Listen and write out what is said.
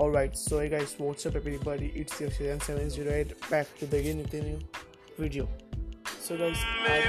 Alright, so hey guys, what's up everybody? It's your Season 708 back to begin with a new video. So guys, I